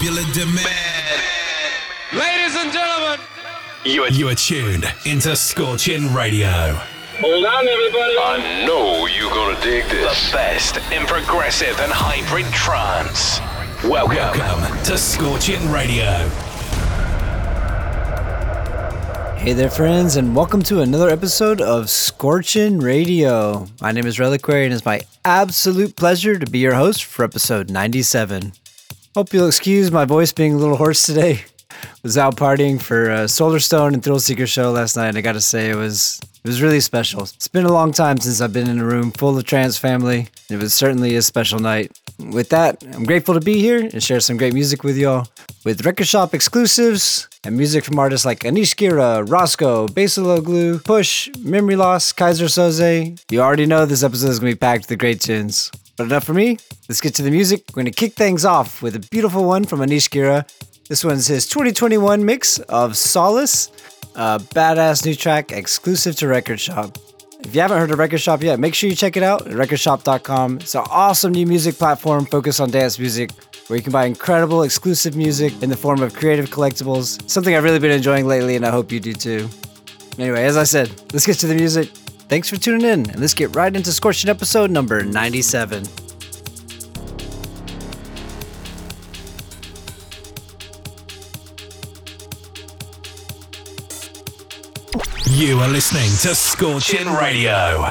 popular demand. Ladies and gentlemen, You are, You are tuned into Scorching Radio. hold on, everybody. I know you're gonna dig this. The best in progressive and hybrid trance. Welcome, Welcome to Scorching Radio. Hey there, friends, and welcome to another episode of Scorchin' Radio. My name is Reliquary, and it's my absolute pleasure to be your host for episode 97. Hope you'll excuse my voice being a little hoarse today. Was out partying for a Solarstone and Thrillseeker show last night, I gotta say it was it was really special. It's been a long time since I've been in a room full of trance family. It was certainly a special night. With that, I'm grateful to be here and share some great music with y'all. With record shop exclusives and music from artists like Anish Gira, Roscoe, Basiloglu, Push, Memory Loss, Kaiser Soze. You already know this episode is gonna be packed with great tunes. But enough for me. Let's get to the music. We're gonna kick things off with a beautiful one from Anish Gira. This one's his 2021 mix of Solace, a badass new track exclusive to Record Shop. If you haven't heard of Record Shop yet, make sure you check it out at recordshop.com. It's an awesome new music platform focused on dance music where you can buy incredible exclusive music in the form of creative collectibles. Something I've really been enjoying lately, and I hope you do too. Anyway, as I said, let's get to the music. Thanks for tuning in, and let's get right into Scorching episode number 97. You are listening to Scorching Radio.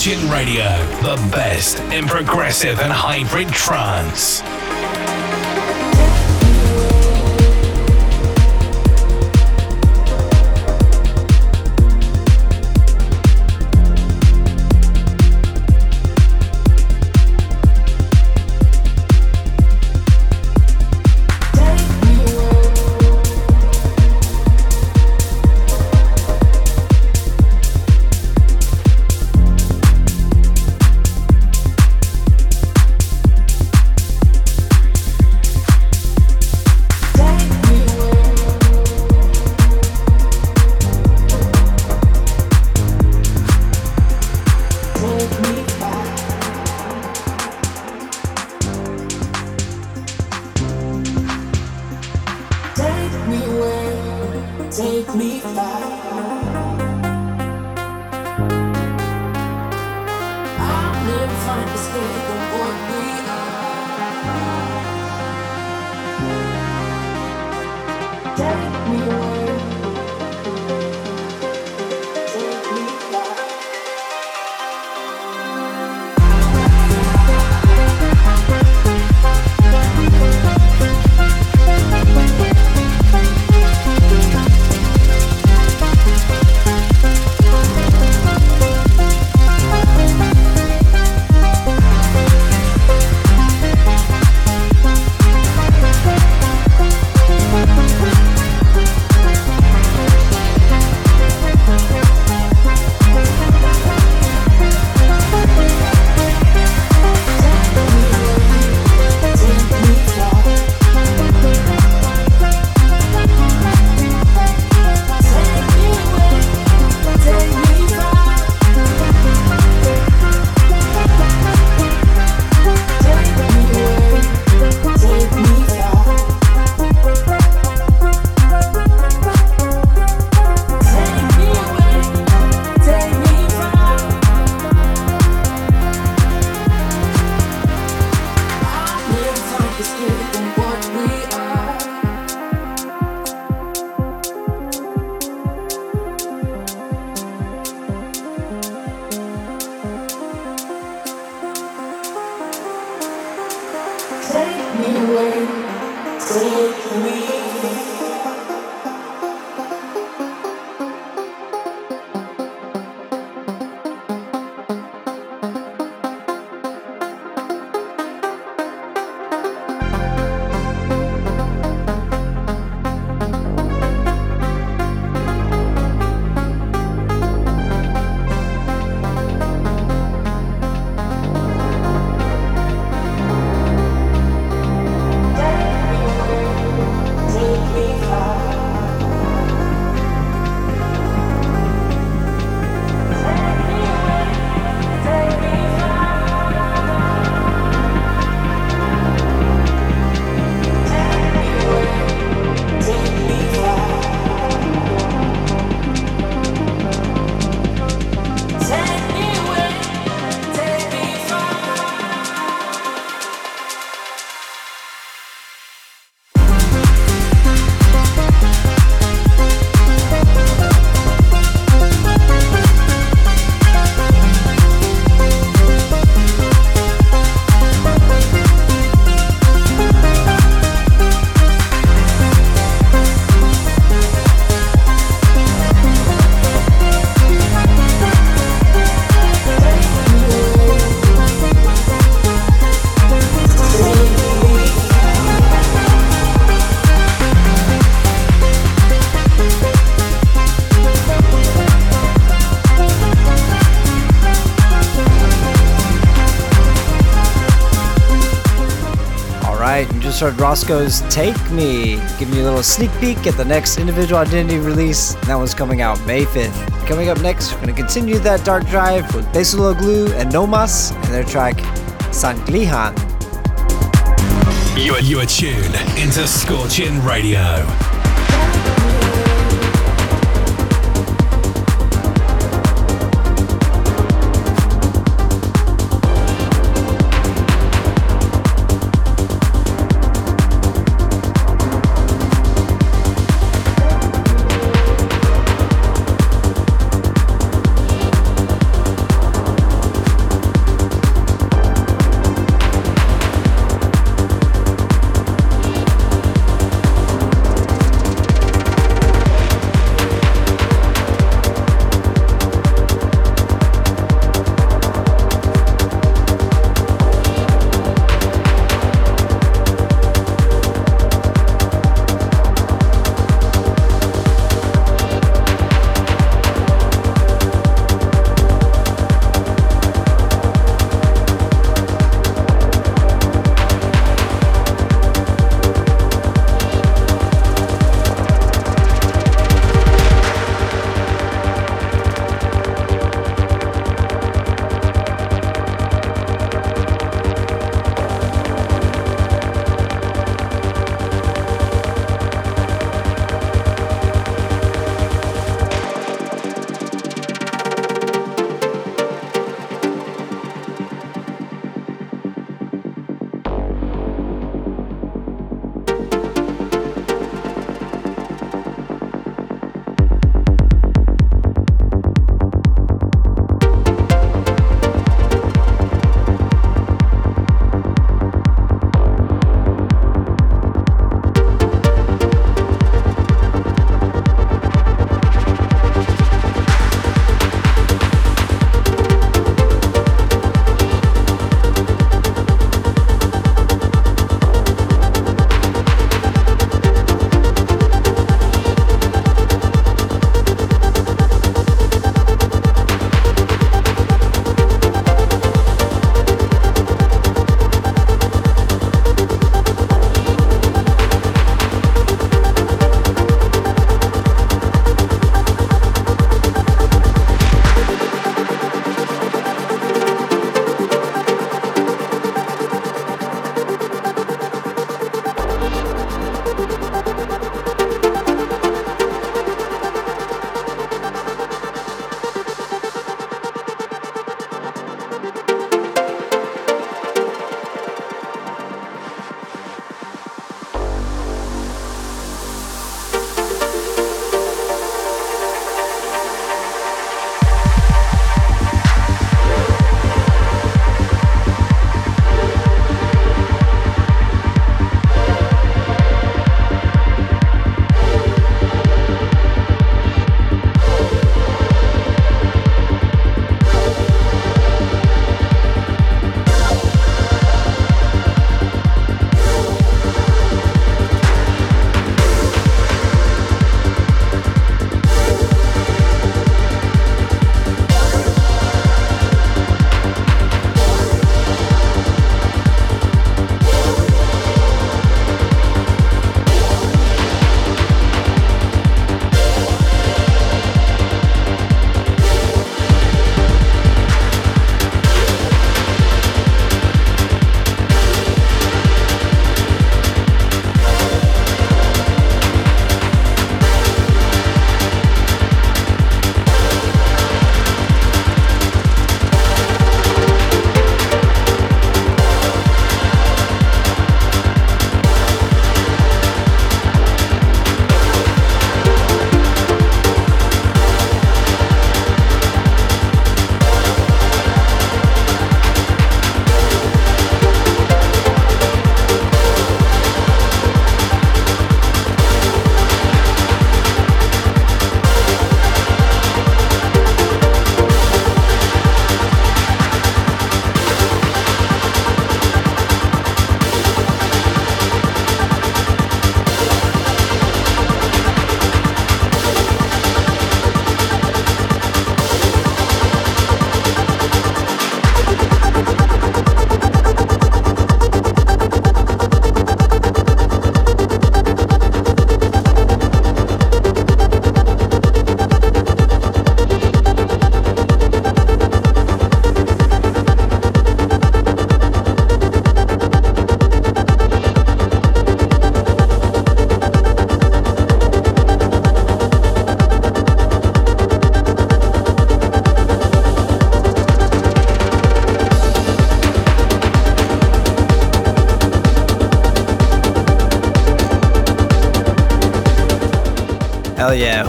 Scorching Radio, the best in progressive and hybrid trance. Heard Roscoe's Take Me, giving you a little sneak peek at the next individual identity release. That one's coming out May 5th. Coming up next, we're going to continue that dark drive with Glue and Nomas and their track Sanglihan. You are, you are tuned into Scorching Radio.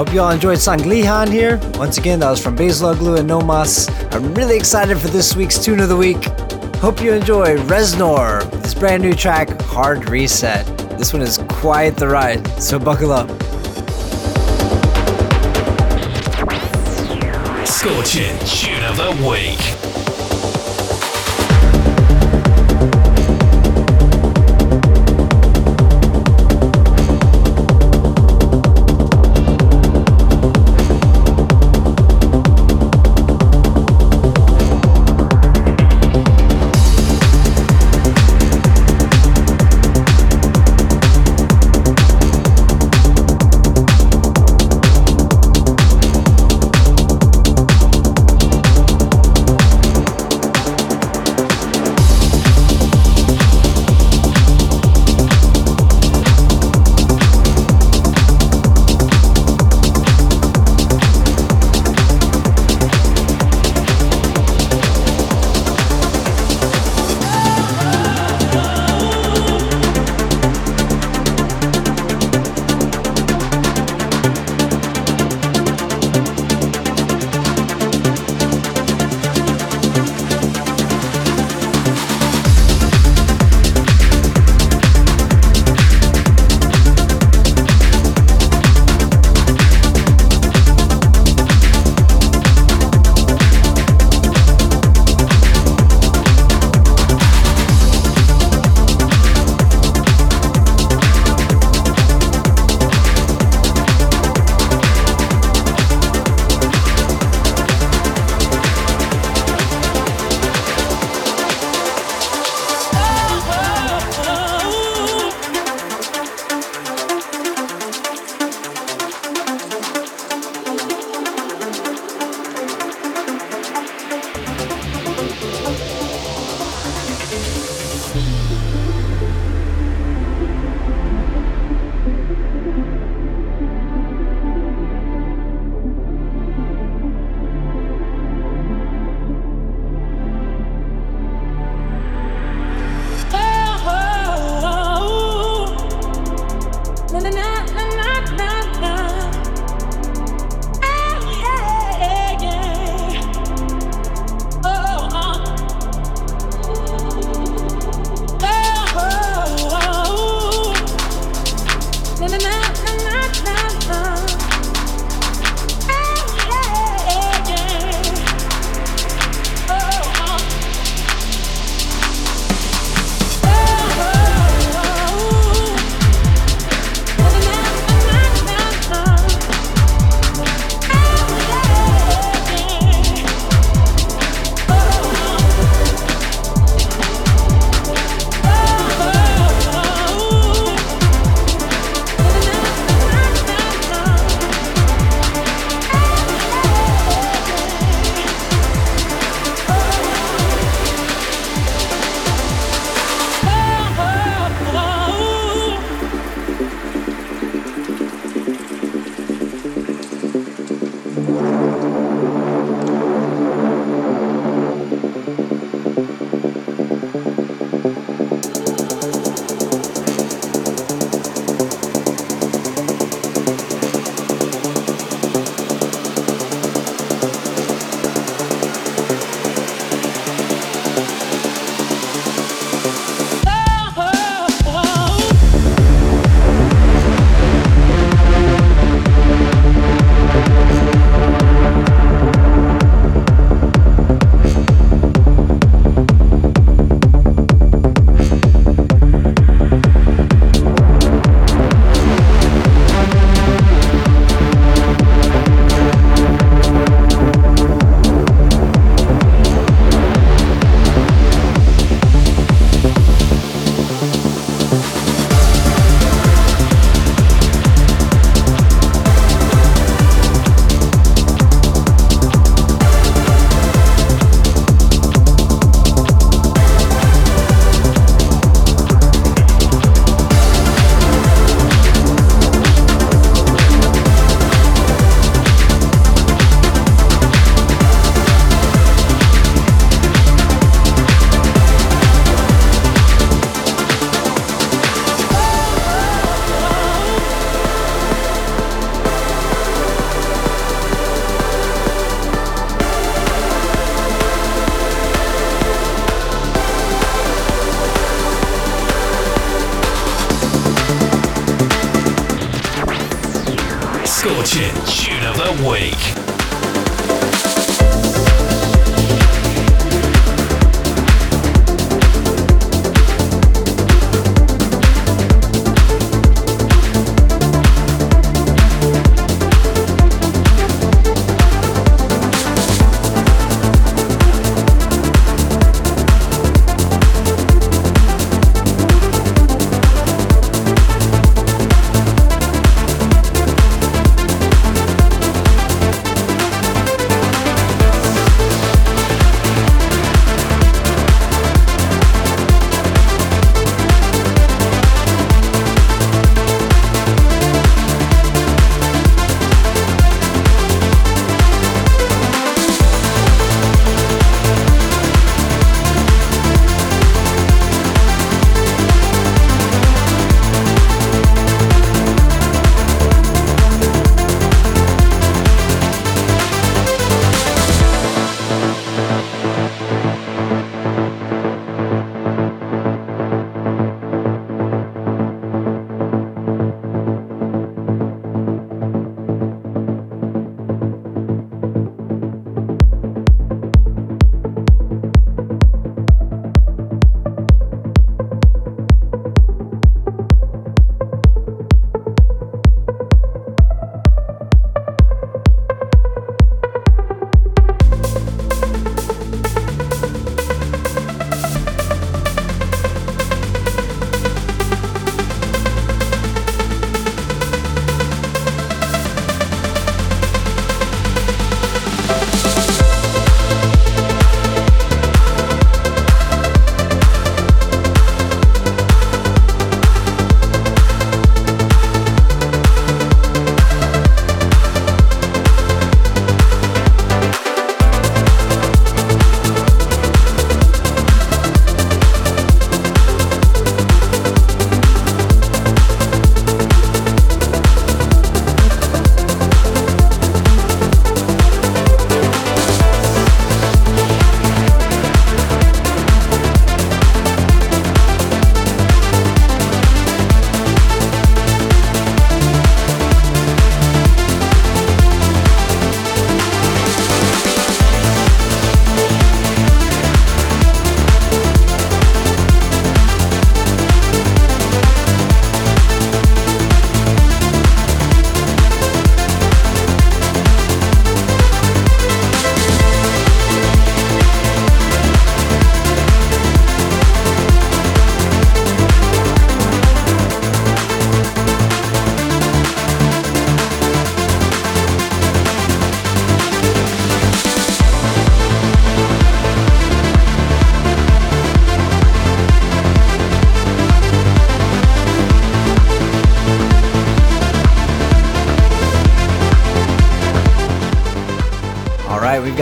Hope you all enjoyed Sanglihan here. Once again, that was from Basiloglu and Nomas. I'm really excited for this week's Tune of the Week. Hope you enjoy Reznor, this brand new track, Hard Reset. This one is quite the ride, so buckle up. Scorching Tune of the Week.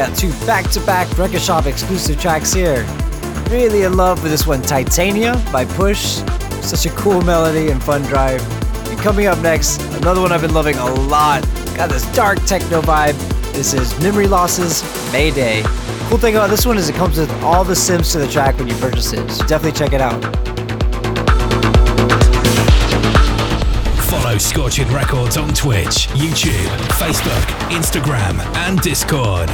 Got two back-to-back Record Shop exclusive tracks here. Really in love with this one, Titania by Push. Such a cool melody and fun drive. And coming up next, another one I've been loving a lot. Got this dark techno vibe. This is Memory Losses Mayday. Cool thing about this one is it comes with all the sims to the track when you purchase it, so definitely check it out. Follow Scorching Records on Twitch, YouTube, Facebook, Instagram, and Discord.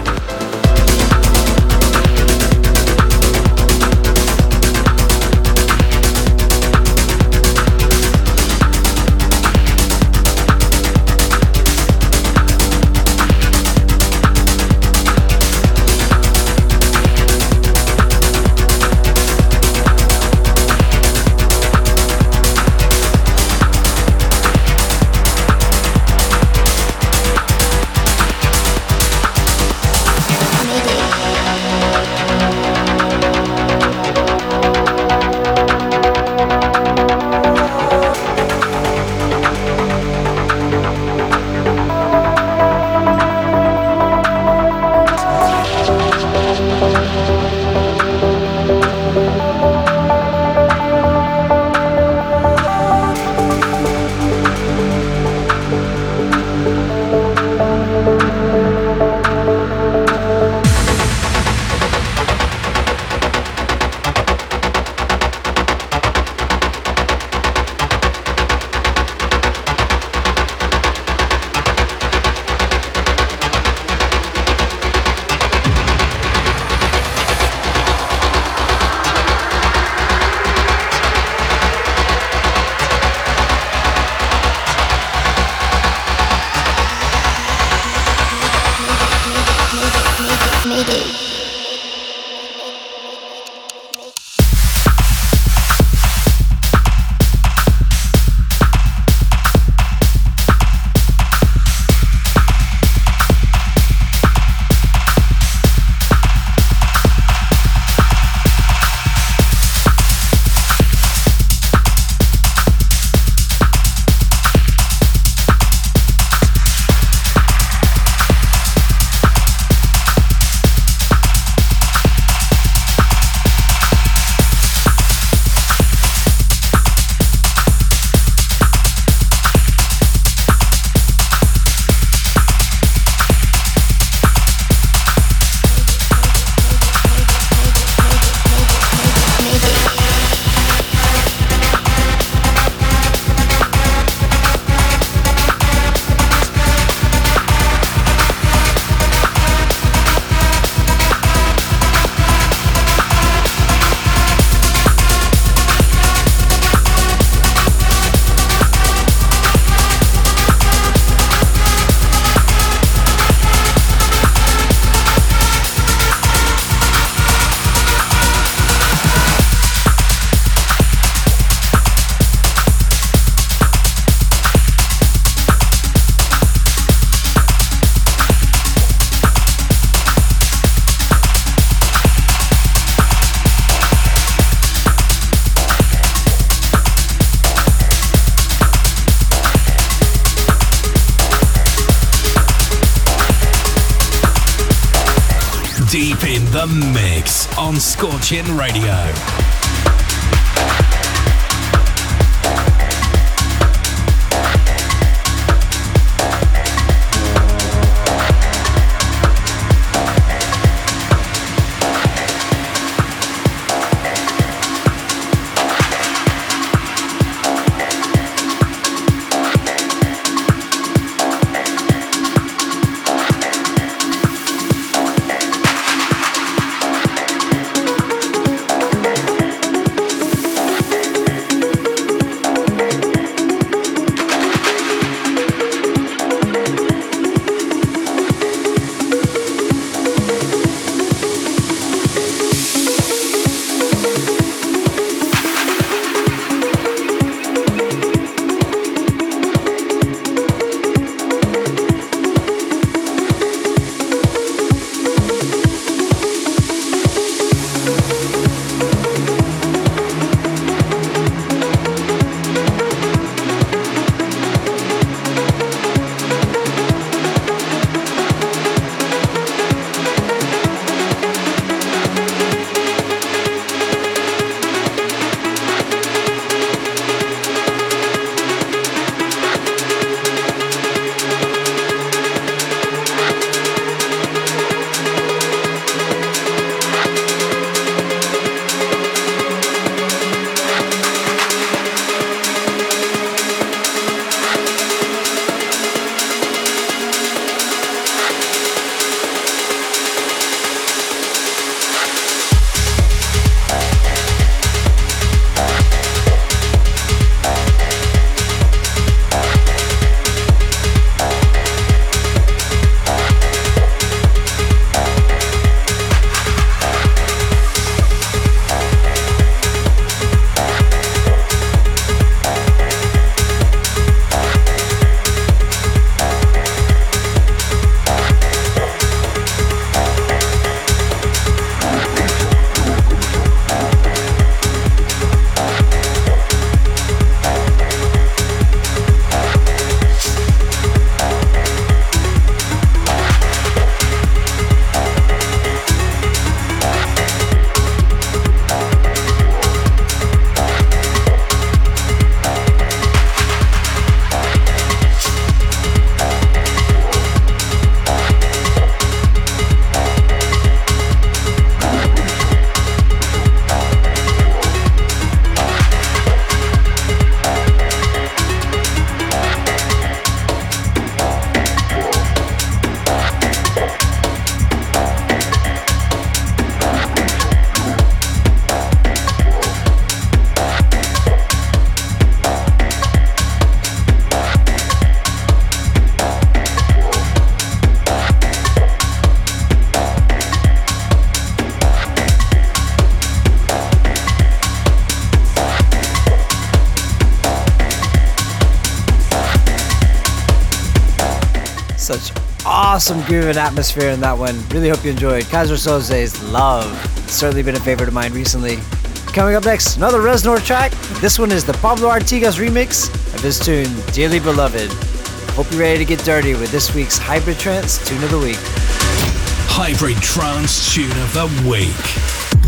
Mix on Scorching Radio. Awesome grooving atmosphere in that one. Really hope you enjoyed. Kaiser Souzai's Love. It's Certainly been a favorite of mine recently. Coming up next, another Reznor track. This one is the Pablo Artigas remix of his tune, Dearly Beloved. Hope you're ready to get dirty with this week's Hybrid Trance Tune of the Week. Hybrid Trance Tune of the Week.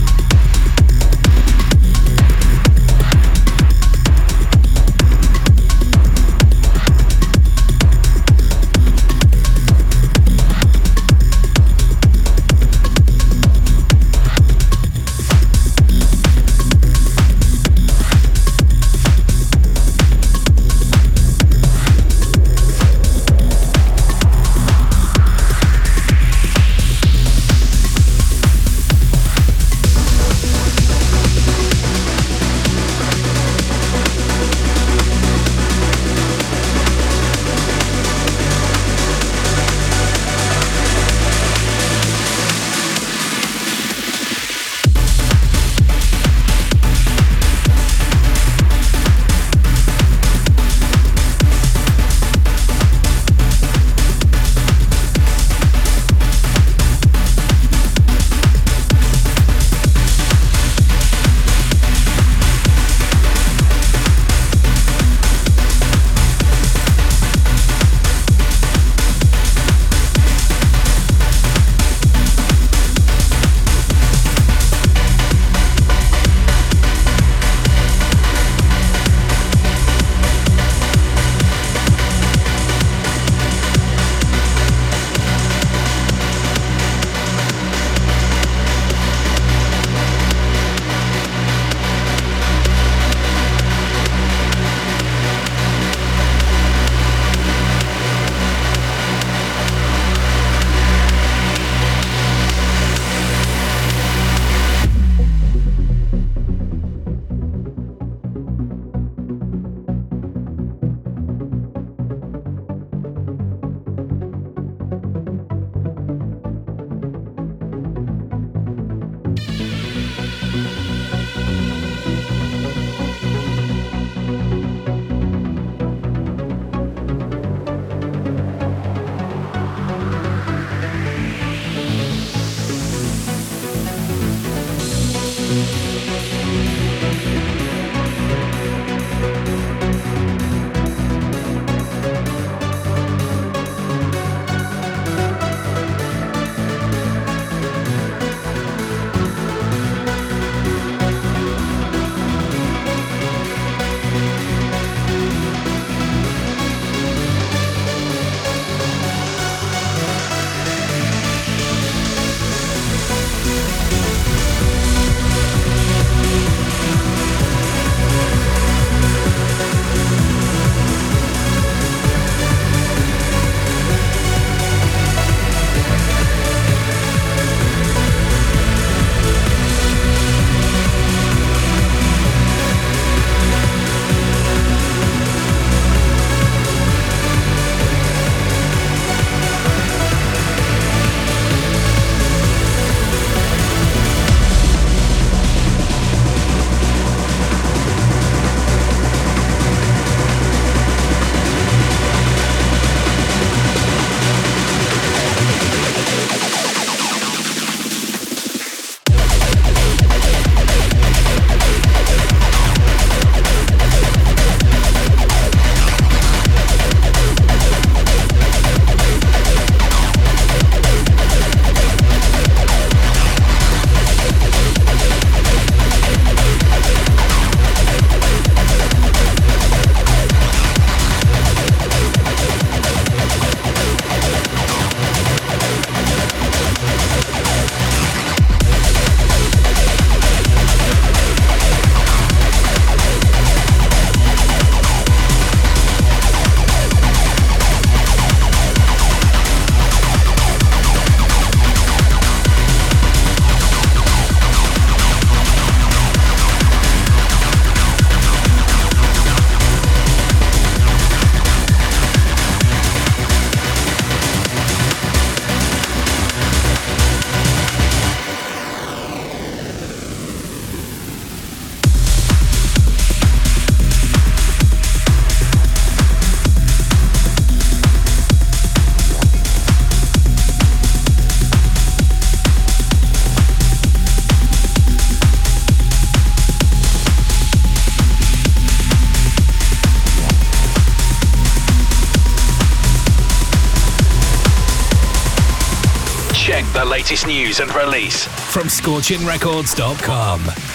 Latest news and release from scorchingrecords.com.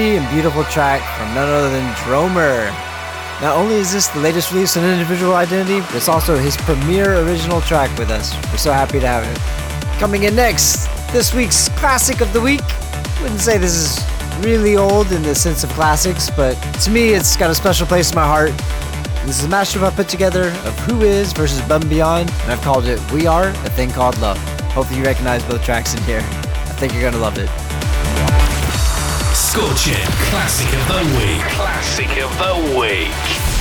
and beautiful track from none other than Dromer. Not only is this the latest release on Individual Identity, but it's also his premiere original track with us. We're so happy to have it. Coming in next, this week's classic of the week. Wouldn't say this is really old in the sense of classics, but to me it's got a special place in my heart. This is a mashup I put together of Who Is versus and Beyond, and I've called it We Are, A Thing Called Love. Hopefully you recognize both tracks in here. I think you're gonna love it. Scorching Classic of the Week. Classic of the Week.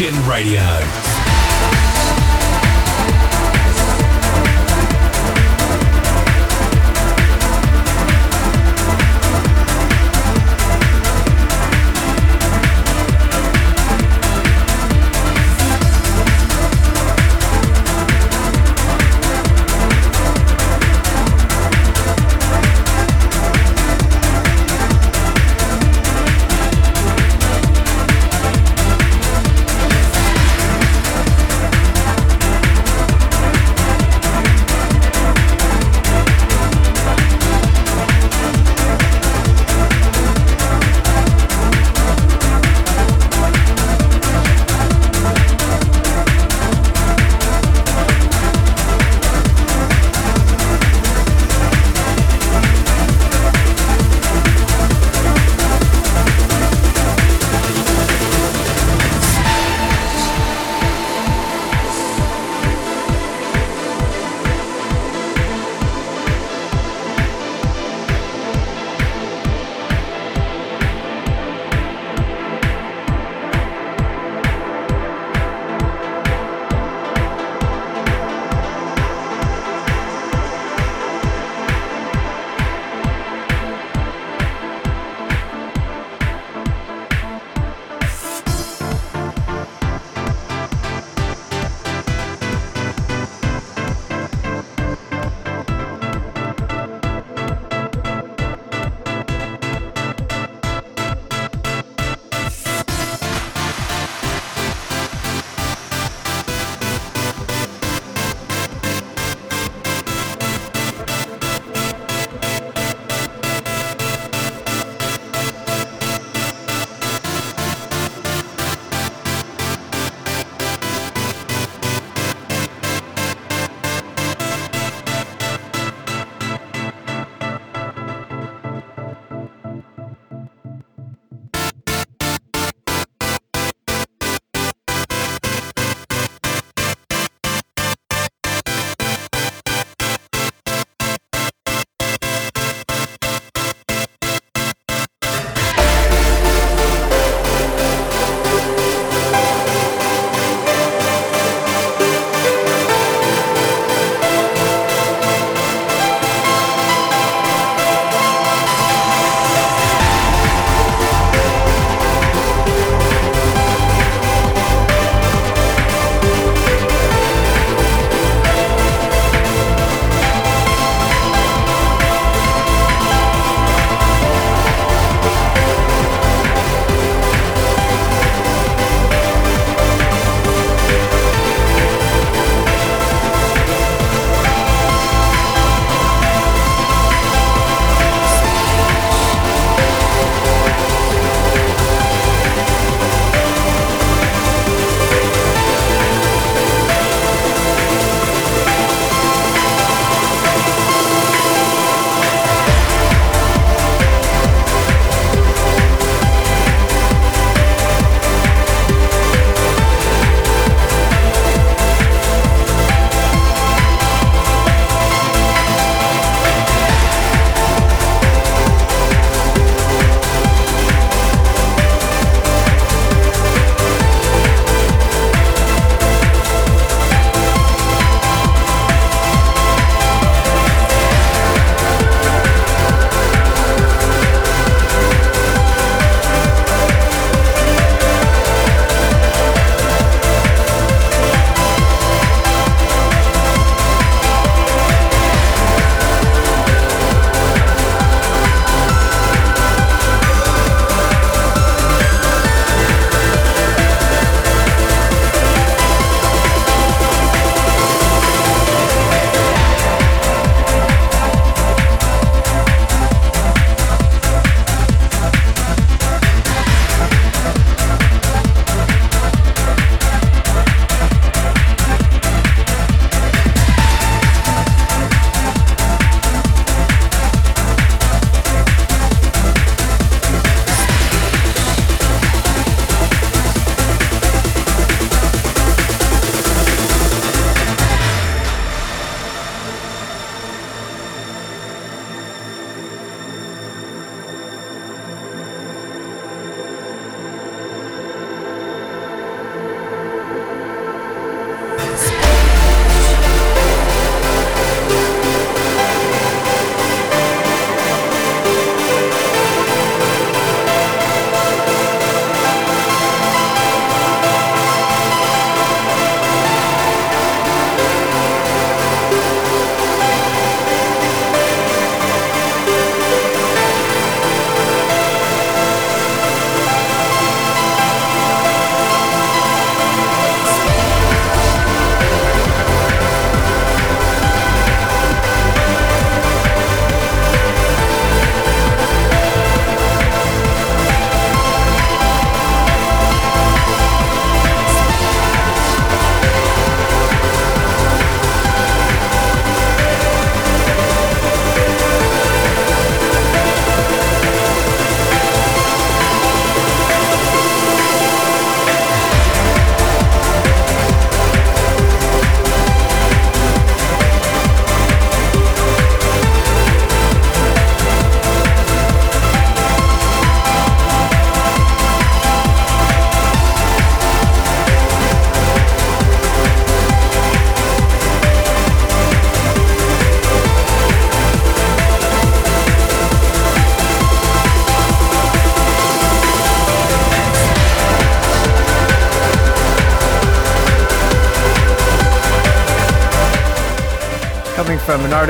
Radio.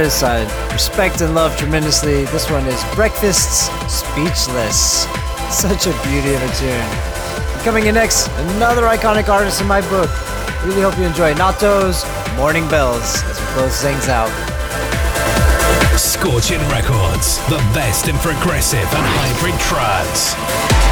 From an artist I respect and love tremendously. This one is Breakfast's Speechless. Such a beauty of a tune. Coming in next, another iconic artist in my book. Really hope you enjoy Nato's Morning Bells as we close things out. Scorching Records, the best in progressive and hybrid trance.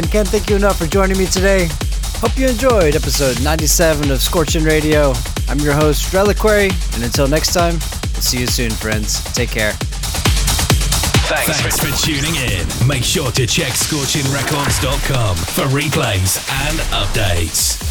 Again, can't thank you enough for joining me today. Hope you enjoyed episode 97 of Scorching Radio. I'm your host, Reliquary, and until next time, we'll see you soon, friends. Take care. Thanks, Thanks for tuning in. Make sure to check scorchingrecords.com for replays and updates.